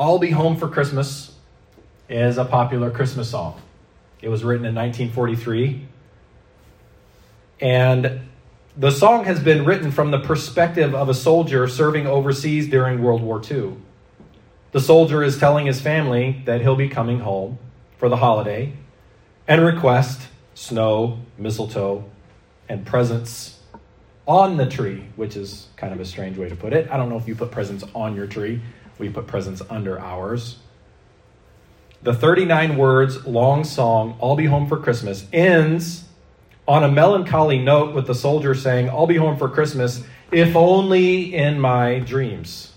I'll Be Home for Christmas is a popular Christmas song. It was written in 1943. And the song has been written from the perspective of a soldier serving overseas during World War II. The soldier is telling his family that he'll be coming home for the holiday and request snow, mistletoe, and presents on the tree, which is kind of a strange way to put it. I don't know if you put presents on your tree, we put presents under ours. The 39 words long song, I'll Be Home for Christmas, ends on a melancholy note with the soldier saying, I'll be home for Christmas, if only in my dreams.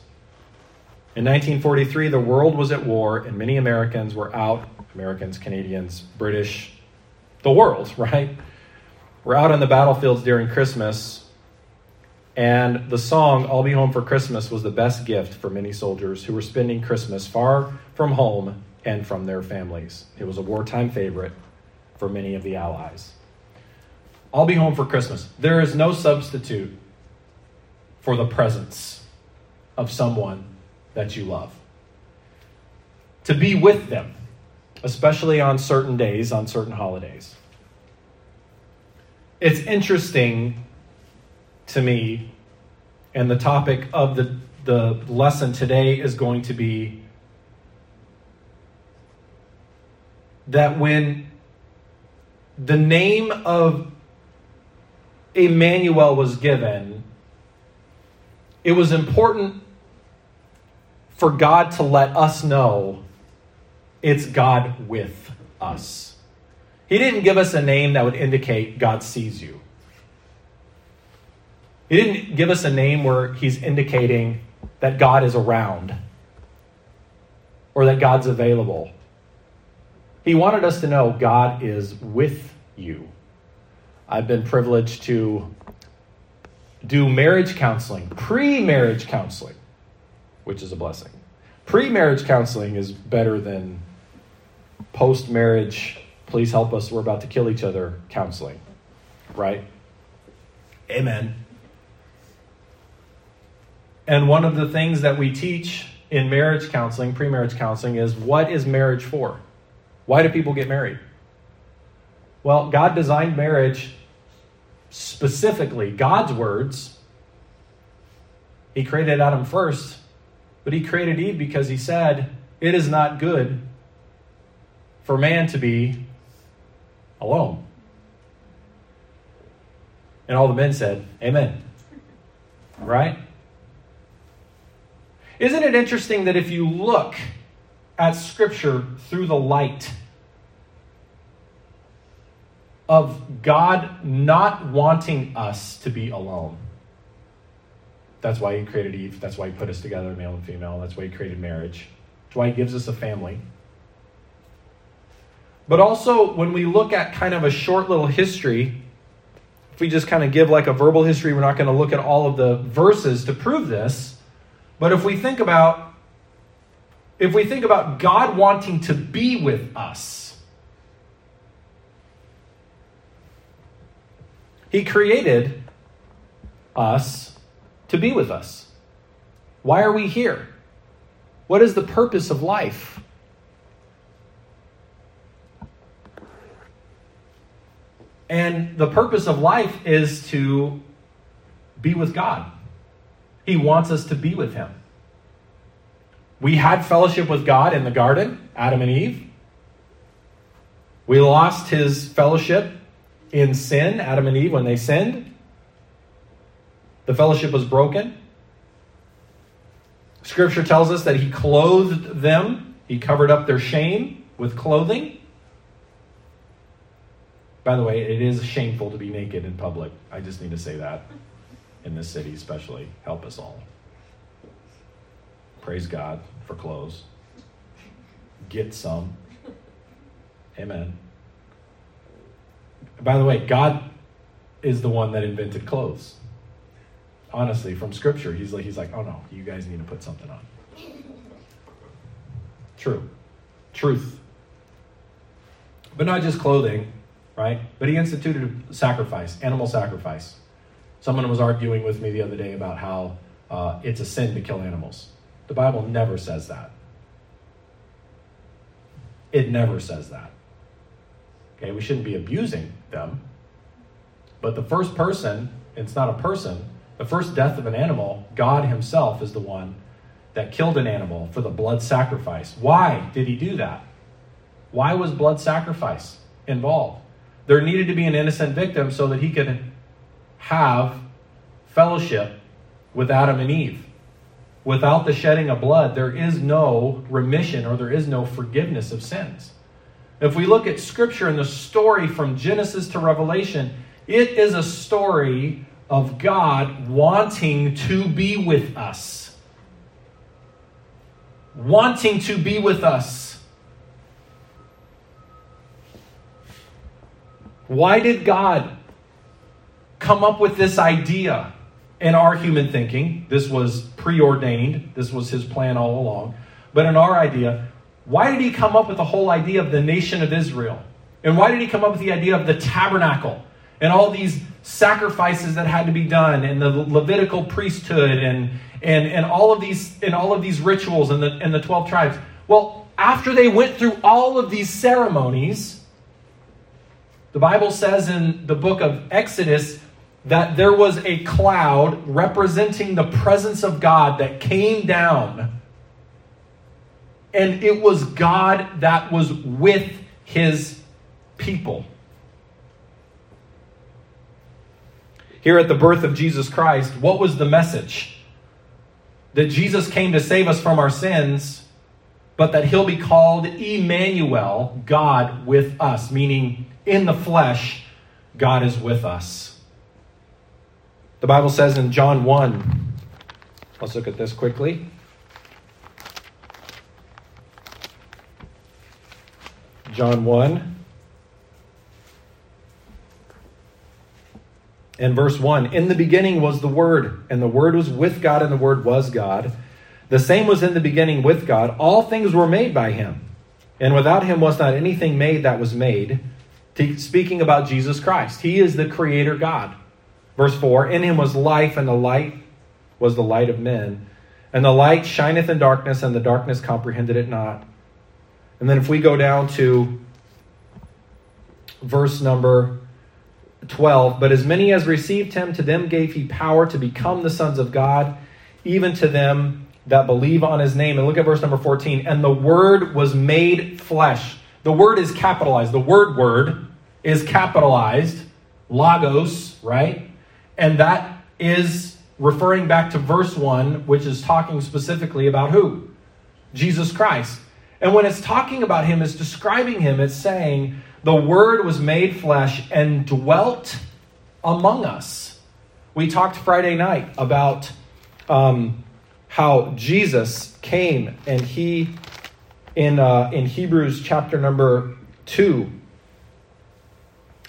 In 1943, the world was at war, and many Americans were out Americans, Canadians, British, the world, right? We're out on the battlefields during Christmas, and the song, I'll Be Home for Christmas, was the best gift for many soldiers who were spending Christmas far from home and from their families. It was a wartime favorite for many of the Allies. I'll be home for Christmas. There is no substitute for the presence of someone that you love. To be with them, especially on certain days, on certain holidays. It's interesting to me, and the topic of the, the lesson today is going to be that when the name of Emmanuel was given, it was important for God to let us know it's God with us. He didn't give us a name that would indicate God sees you. He didn't give us a name where He's indicating that God is around or that God's available. He wanted us to know God is with you. I've been privileged to do marriage counseling, pre marriage counseling, which is a blessing. Pre marriage counseling is better than post marriage, please help us, we're about to kill each other counseling, right? Amen. And one of the things that we teach in marriage counseling, pre marriage counseling, is what is marriage for? Why do people get married? Well, God designed marriage specifically, God's words. He created Adam first, but he created Eve because he said, It is not good for man to be alone. And all the men said, Amen. Right? Isn't it interesting that if you look at Scripture through the light of God not wanting us to be alone. That's why He created Eve. That's why He put us together, male and female. That's why He created marriage. That's why He gives us a family. But also, when we look at kind of a short little history, if we just kind of give like a verbal history, we're not going to look at all of the verses to prove this. But if we think about if we think about God wanting to be with us, He created us to be with us. Why are we here? What is the purpose of life? And the purpose of life is to be with God. He wants us to be with Him. We had fellowship with God in the garden, Adam and Eve. We lost His fellowship in sin, Adam and Eve, when they sinned. The fellowship was broken. Scripture tells us that he clothed them, he covered up their shame with clothing. By the way, it is shameful to be naked in public. I just need to say that in this city, especially. Help us all. Praise God for clothes. Get some. Amen. By the way, God is the one that invented clothes. Honestly, from scripture, he's like, he's like, oh no, you guys need to put something on. True. Truth. But not just clothing, right? But he instituted sacrifice, animal sacrifice. Someone was arguing with me the other day about how uh, it's a sin to kill animals. The Bible never says that. It never says that. Okay, we shouldn't be abusing them. But the first person, it's not a person, the first death of an animal, God Himself is the one that killed an animal for the blood sacrifice. Why did He do that? Why was blood sacrifice involved? There needed to be an innocent victim so that He could have fellowship with Adam and Eve. Without the shedding of blood, there is no remission or there is no forgiveness of sins. If we look at Scripture and the story from Genesis to Revelation, it is a story of God wanting to be with us. Wanting to be with us. Why did God come up with this idea in our human thinking? This was preordained, this was his plan all along. But in our idea, why did he come up with the whole idea of the nation of Israel? And why did he come up with the idea of the tabernacle and all these sacrifices that had to be done and the Levitical priesthood and, and, and all of these and all of these rituals and the, and the 12 tribes? Well, after they went through all of these ceremonies, the Bible says in the book of Exodus that there was a cloud representing the presence of God that came down and it was God that was with his people. Here at the birth of Jesus Christ, what was the message? That Jesus came to save us from our sins, but that he'll be called Emmanuel, God with us, meaning in the flesh, God is with us. The Bible says in John 1, let's look at this quickly. John 1. And verse 1 In the beginning was the Word, and the Word was with God, and the Word was God. The same was in the beginning with God. All things were made by him, and without him was not anything made that was made. Speaking about Jesus Christ, he is the Creator God. Verse 4 In him was life, and the light was the light of men. And the light shineth in darkness, and the darkness comprehended it not. And then if we go down to verse number 12, but as many as received him, to them gave he power to become the sons of God, even to them that believe on his name. And look at verse number 14. And the word was made flesh. The word is capitalized. The word word is capitalized. Logos, right? And that is referring back to verse 1, which is talking specifically about who? Jesus Christ. And when it's talking about him, it's describing him, it's saying, the Word was made flesh and dwelt among us. We talked Friday night about um, how Jesus came and he, in, uh, in Hebrews chapter number 2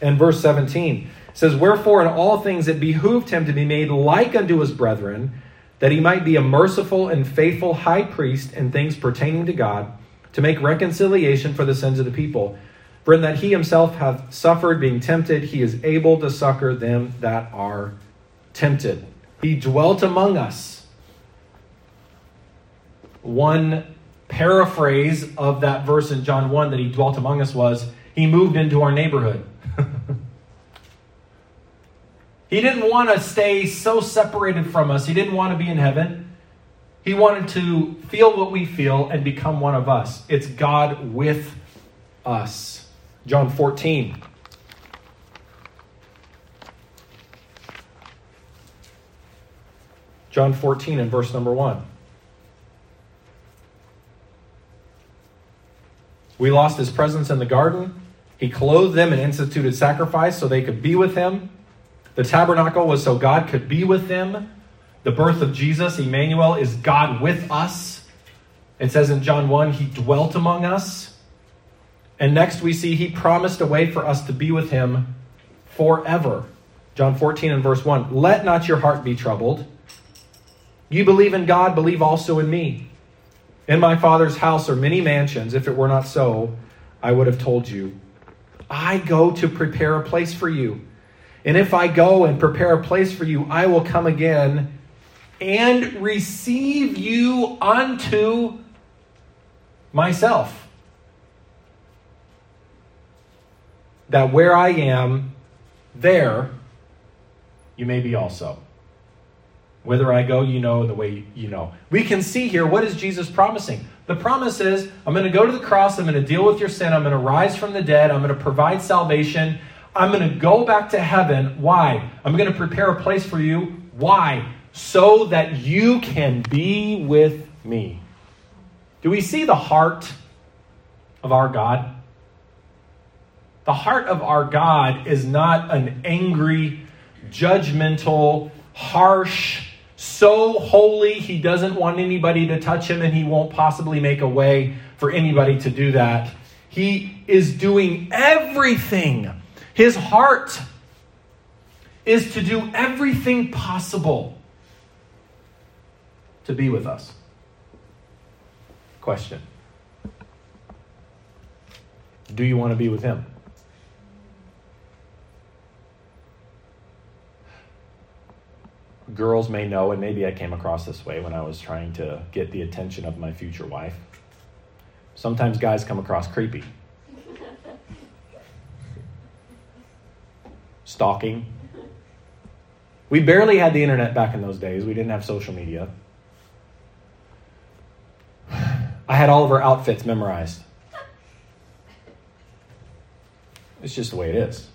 and verse 17, says, Wherefore in all things it behooved him to be made like unto his brethren, that he might be a merciful and faithful high priest in things pertaining to God to make reconciliation for the sins of the people. For in that he himself hath suffered being tempted, he is able to succor them that are tempted. He dwelt among us. One paraphrase of that verse in John 1 that he dwelt among us was he moved into our neighborhood. He didn't want to stay so separated from us, he didn't want to be in heaven. He wanted to feel what we feel and become one of us. It's God with us. John 14. John 14 and verse number 1. We lost his presence in the garden. He clothed them and instituted sacrifice so they could be with him. The tabernacle was so God could be with them. The birth of Jesus, Emmanuel, is God with us. It says in John 1, He dwelt among us. And next we see He promised a way for us to be with Him forever. John 14 and verse 1 Let not your heart be troubled. You believe in God, believe also in me. In my Father's house are many mansions. If it were not so, I would have told you. I go to prepare a place for you. And if I go and prepare a place for you, I will come again and receive you unto myself. that where I am, there you may be also. Whither I go, you know, the way you know. We can see here what is Jesus promising? The promise is I'm going to go to the cross, I'm going to deal with your sin, I'm going to rise from the dead, I'm going to provide salvation, I'm going to go back to heaven. Why? I'm going to prepare a place for you. Why? So that you can be with me. Do we see the heart of our God? The heart of our God is not an angry, judgmental, harsh, so holy he doesn't want anybody to touch him and he won't possibly make a way for anybody to do that. He is doing everything. His heart is to do everything possible to be with us. Question Do you want to be with him? girls may know, and maybe I came across this way when I was trying to get the attention of my future wife. Sometimes guys come across creepy. Stalking. We barely had the internet back in those days. We didn't have social media. I had all of her outfits memorized. It's just the way it is.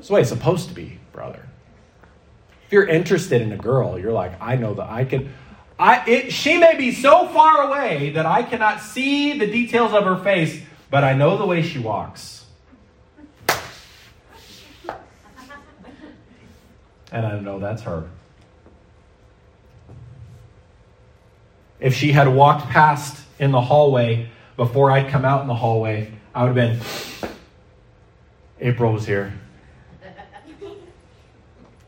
It's the way it's supposed to be, brother. If you're interested in a girl, you're like, I know that I can. I, it, she may be so far away that I cannot see the details of her face, but I know the way she walks. And I know that's her. If she had walked past in the hallway before I'd come out in the hallway, I would have been, April was here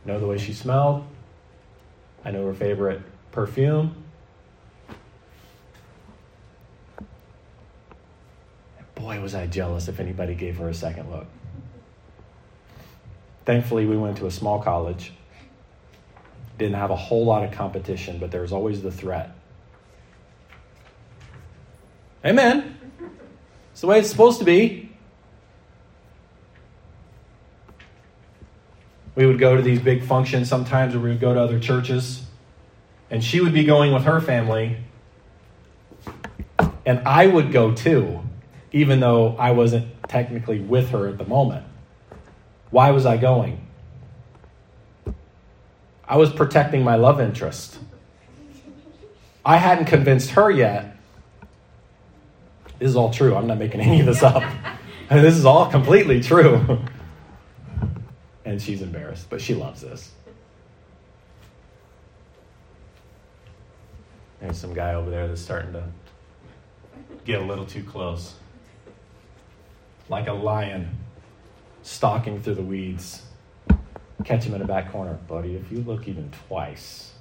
know the way she smelled. I know her favorite perfume. boy, was I jealous if anybody gave her a second look. Thankfully, we went to a small college. Didn't have a whole lot of competition, but there was always the threat. Amen. It's the way it's supposed to be. We would go to these big functions sometimes, or we would go to other churches. And she would be going with her family. And I would go too, even though I wasn't technically with her at the moment. Why was I going? I was protecting my love interest. I hadn't convinced her yet. This is all true. I'm not making any of this up. this is all completely true and she's embarrassed, but she loves this. There's some guy over there that's starting to get a little too close. Like a lion stalking through the weeds. Catch him in a back corner. Buddy, if you look even twice,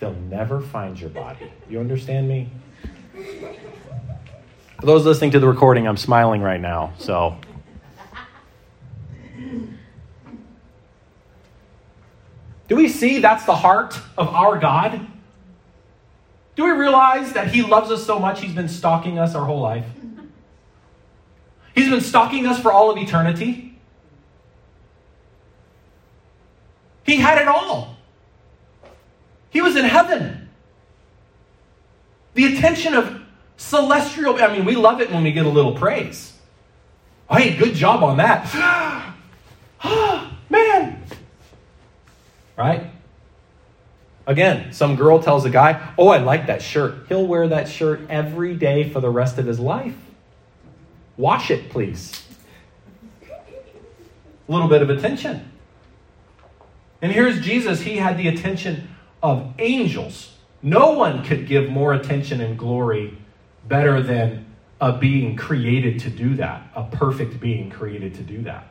they'll never find your body. You understand me? For those listening to the recording, I'm smiling right now, so Do we see that's the heart of our God? Do we realize that He loves us so much, He's been stalking us our whole life? He's been stalking us for all of eternity. He had it all. He was in heaven. The attention of celestial, I mean, we love it when we get a little praise. Hey, good job on that. Ah, man, right? Again, some girl tells a guy, Oh, I like that shirt. He'll wear that shirt every day for the rest of his life. Wash it, please. A little bit of attention. And here's Jesus. He had the attention of angels. No one could give more attention and glory better than a being created to do that, a perfect being created to do that.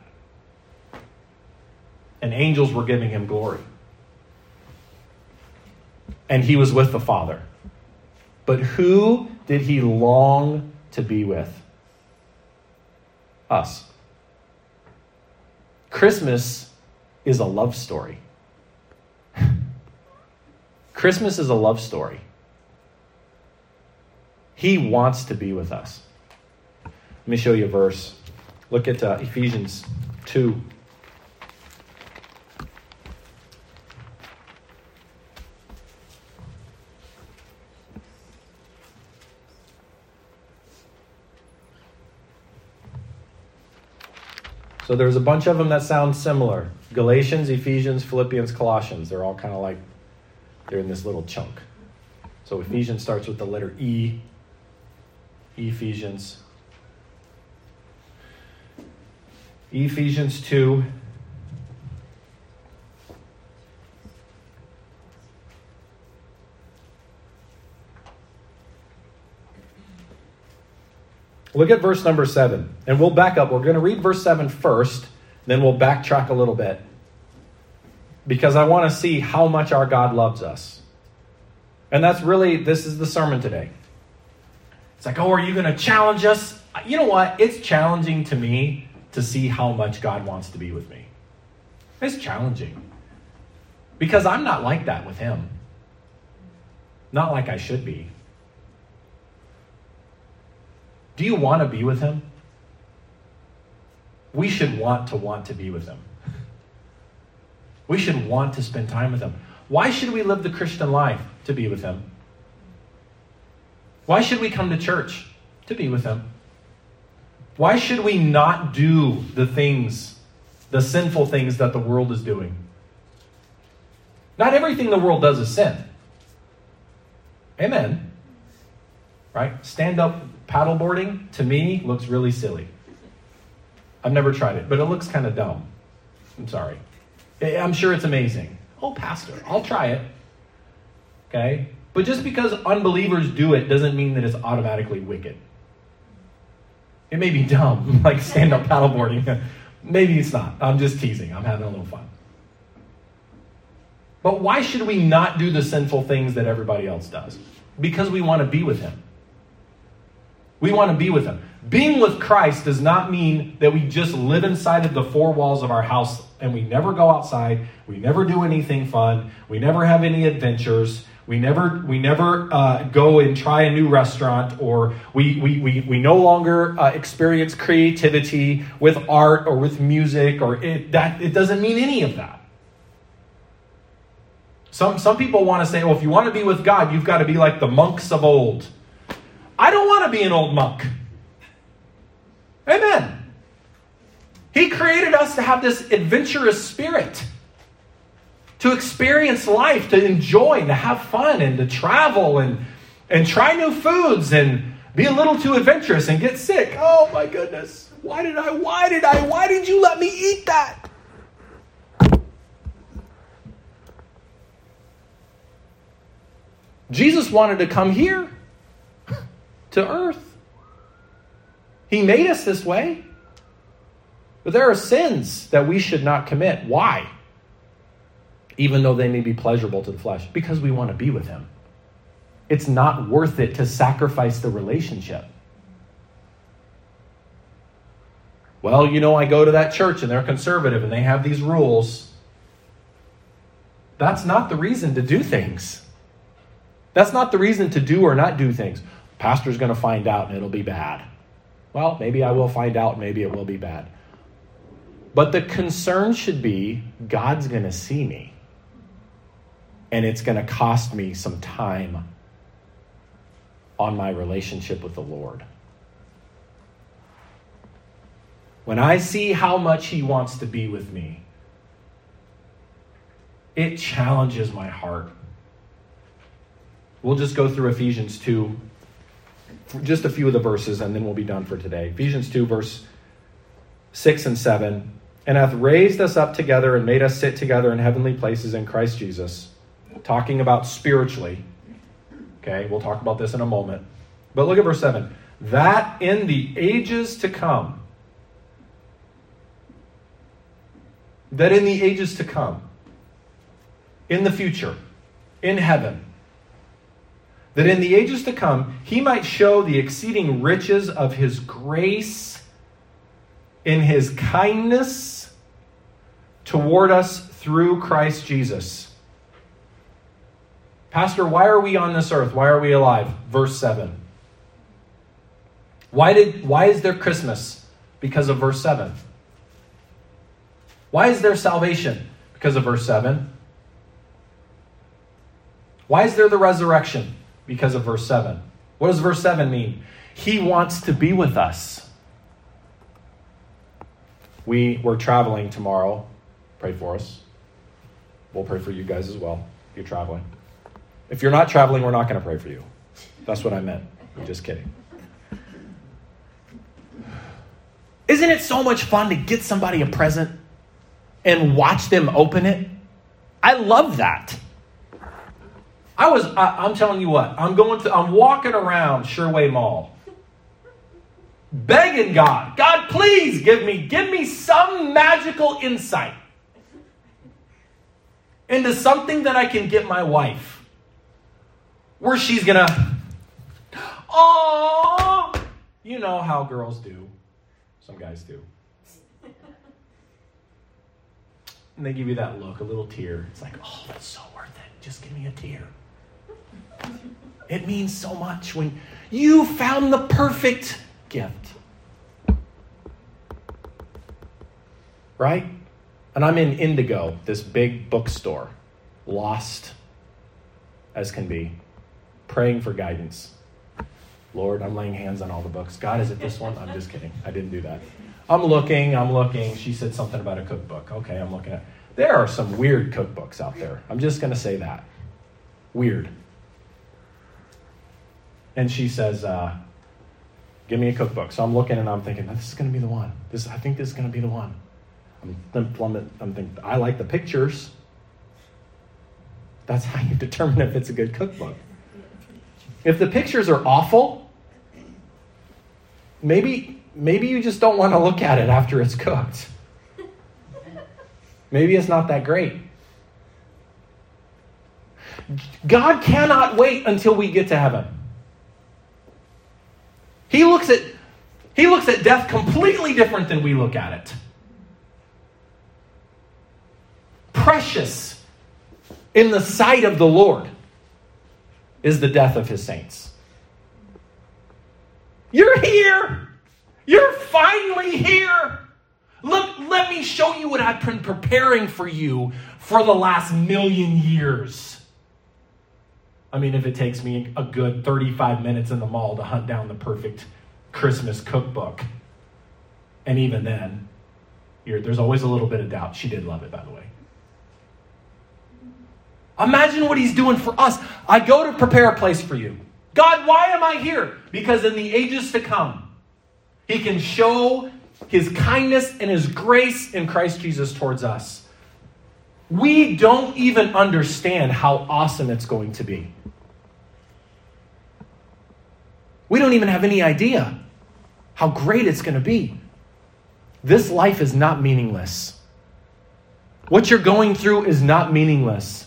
And angels were giving him glory and he was with the Father. But who did he long to be with? Us. Christmas is a love story. Christmas is a love story. He wants to be with us. Let me show you a verse Look at uh, Ephesians 2. So there's a bunch of them that sound similar. Galatians, Ephesians, Philippians, Colossians. They're all kind of like they're in this little chunk. So Ephesians starts with the letter E. Ephesians. Ephesians 2. Look at verse number 7. And we'll back up. We're going to read verse seven first, then we'll backtrack a little bit. Because I want to see how much our God loves us. And that's really, this is the sermon today. It's like, oh, are you going to challenge us? You know what? It's challenging to me to see how much God wants to be with me. It's challenging. Because I'm not like that with Him. Not like I should be. Do you want to be with Him? We should want to want to be with Him. We should want to spend time with Him. Why should we live the Christian life? To be with Him. Why should we come to church? To be with Him. Why should we not do the things, the sinful things that the world is doing? Not everything the world does is sin. Amen. Right? Stand up paddleboarding, to me, looks really silly. I've never tried it, but it looks kind of dumb. I'm sorry. I'm sure it's amazing. Oh, Pastor, I'll try it. Okay? But just because unbelievers do it doesn't mean that it's automatically wicked. It may be dumb, like stand up paddleboarding. Maybe it's not. I'm just teasing. I'm having a little fun. But why should we not do the sinful things that everybody else does? Because we want to be with Him. We want to be with Him. Being with Christ does not mean that we just live inside of the four walls of our house and we never go outside. We never do anything fun. We never have any adventures. We never, we never uh, go and try a new restaurant, or we, we, we, we no longer uh, experience creativity with art or with music, or it, that, it doesn't mean any of that. Some, some people want to say, well, if you want to be with God, you've got to be like the monks of old. I don't want to be an old monk. Amen. He created us to have this adventurous spirit to experience life, to enjoy, to have fun, and to travel and, and try new foods and be a little too adventurous and get sick. Oh my goodness. Why did I? Why did I? Why did you let me eat that? Jesus wanted to come here to earth. He made us this way. But there are sins that we should not commit. Why? even though they may be pleasurable to the flesh, because we want to be with Him. It's not worth it to sacrifice the relationship. Well, you know, I go to that church and they're conservative and they have these rules. That's not the reason to do things. That's not the reason to do or not do things. Pastor's going to find out and it'll be bad. Well, maybe I will find out, maybe it will be bad. But the concern should be God's going to see me and it's going to cost me some time on my relationship with the Lord. When I see how much He wants to be with me, it challenges my heart. We'll just go through Ephesians 2, just a few of the verses, and then we'll be done for today. Ephesians 2, verse 6 and 7. And hath raised us up together and made us sit together in heavenly places in Christ Jesus talking about spiritually. Okay, we'll talk about this in a moment. But look at verse 7. That in the ages to come, that in the ages to come, in the future, in heaven, that in the ages to come he might show the exceeding riches of his grace in his kindness toward us through Christ Jesus. Pastor, why are we on this earth? Why are we alive? Verse 7. Why, did, why is there Christmas? Because of verse 7. Why is there salvation? Because of verse 7. Why is there the resurrection? Because of verse 7. What does verse 7 mean? He wants to be with us. We were traveling tomorrow. Pray for us. We'll pray for you guys as well if you're traveling. If you're not traveling, we're not going to pray for you. That's what I meant. I'm just kidding. Isn't it so much fun to get somebody a present and watch them open it? I love that. I was, I, am telling you what, I'm going to, I'm walking around Sherway Mall, begging God, God, please give me, give me some magical insight into something that I can get my wife, where she's gonna, oh, you know how girls do. Some guys do. And they give you that look, a little tear. It's like, oh, that's so worth it. Just give me a tear. It means so much when you found the perfect gift. Right? And I'm in Indigo, this big bookstore, lost as can be, praying for guidance. Lord, I'm laying hands on all the books. God, is it this one? I'm just kidding. I didn't do that. I'm looking, I'm looking. She said something about a cookbook. Okay, I'm looking at. There are some weird cookbooks out there. I'm just going to say that. Weird. And she says, uh, Give me a cookbook. So I'm looking and I'm thinking, this is going to be the one. This, I think this is going to be the one. I'm, I'm, I'm thinking, I like the pictures. That's how you determine if it's a good cookbook. If the pictures are awful, maybe maybe you just don't want to look at it after it's cooked. Maybe it's not that great. God cannot wait until we get to heaven. He looks at he looks at death completely different than we look at it. Precious in the sight of the Lord is the death of his saints. You're here. You're finally here. Look, let me show you what I've been preparing for you for the last million years. I mean, if it takes me a good 35 minutes in the mall to hunt down the perfect Christmas cookbook. And even then, there's always a little bit of doubt. She did love it, by the way. Imagine what he's doing for us. I go to prepare a place for you. God, why am I here? Because in the ages to come, he can show his kindness and his grace in Christ Jesus towards us. We don't even understand how awesome it's going to be. We don't even have any idea how great it's going to be. This life is not meaningless. What you're going through is not meaningless.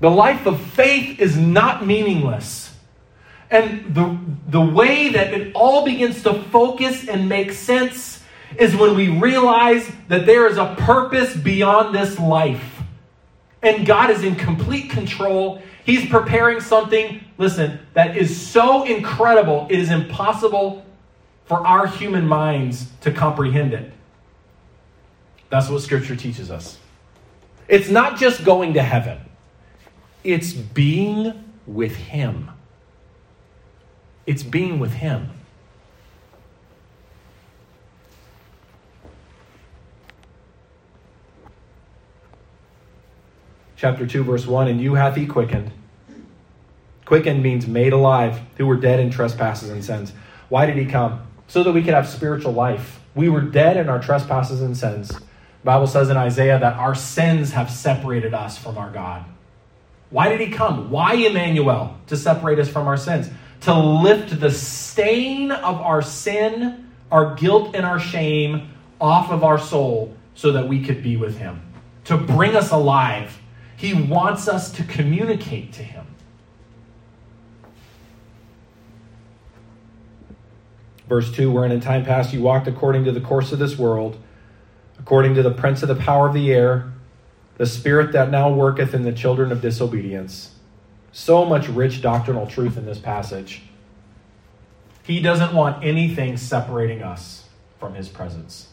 The life of faith is not meaningless. And the, the way that it all begins to focus and make sense is when we realize that there is a purpose beyond this life. And God is in complete control. He's preparing something, listen, that is so incredible, it is impossible for our human minds to comprehend it. That's what Scripture teaches us. It's not just going to heaven it's being with Him. It's being with Him. Chapter 2, verse 1 And you hath He quickened. Quickened means made alive, who were dead in trespasses and sins. Why did He come? So that we could have spiritual life. We were dead in our trespasses and sins. The Bible says in Isaiah that our sins have separated us from our God. Why did he come? Why Emmanuel? To separate us from our sins. To lift the stain of our sin, our guilt, and our shame off of our soul so that we could be with him. To bring us alive. He wants us to communicate to him. Verse 2 Wherein in time past you walked according to the course of this world, according to the prince of the power of the air the spirit that now worketh in the children of disobedience. So much rich doctrinal truth in this passage. He doesn't want anything separating us from his presence.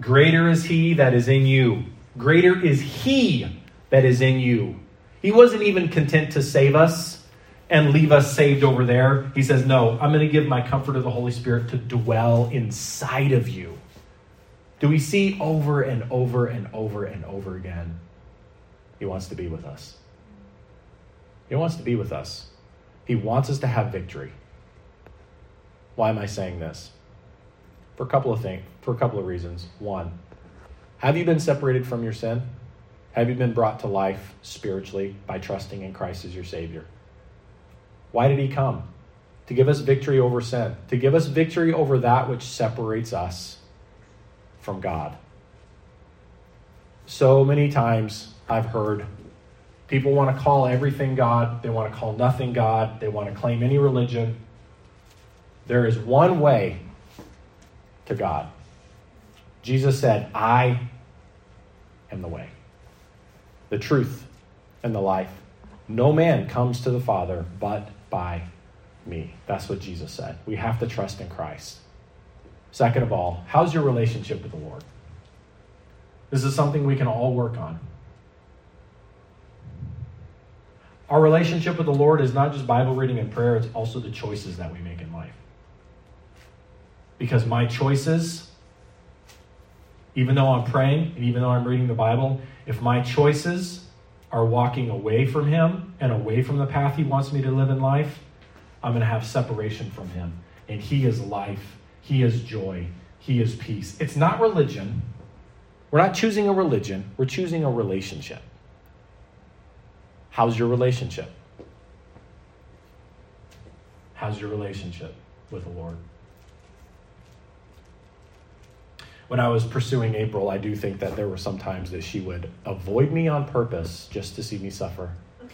Greater is he that is in you. Greater is he that is in you. He wasn't even content to save us and leave us saved over there. He says, No, I'm going to give my comfort of the Holy Spirit to dwell inside of you. Do we see over and over and over and over again? He wants to be with us. He wants to be with us. He wants us to have victory. Why am I saying this? For a couple of things, for a couple of reasons. One, have you been separated from your sin? Have you been brought to life spiritually by trusting in Christ as your Savior? Why did He come? To give us victory over sin, to give us victory over that which separates us from God. So many times I've heard people want to call everything God, they want to call nothing God, they want to claim any religion. There is one way to God. Jesus said, I am the way, the truth, and the life. No man comes to the Father but by me. That's what Jesus said. We have to trust in Christ. Second of all, how's your relationship with the Lord? This is something we can all work on. Our relationship with the Lord is not just Bible reading and prayer, it's also the choices that we make in life. Because my choices, even though I'm praying and even though I'm reading the Bible, if my choices are walking away from Him and away from the path He wants me to live in life, I'm going to have separation from Him. And He is life, He is joy, He is peace. It's not religion. We're not choosing a religion, we're choosing a relationship. How's your relationship? How's your relationship with the Lord? When I was pursuing April, I do think that there were some times that she would avoid me on purpose just to see me suffer.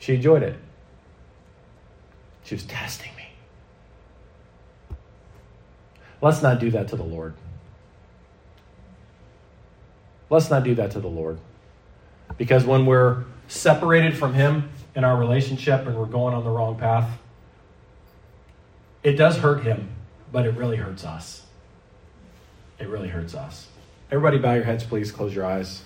She enjoyed it. She was testing me. Let's not do that to the Lord. Let's not do that to the Lord. Because when we're separated from Him in our relationship and we're going on the wrong path, it does hurt Him, but it really hurts us. It really hurts us. Everybody, bow your heads, please. Close your eyes.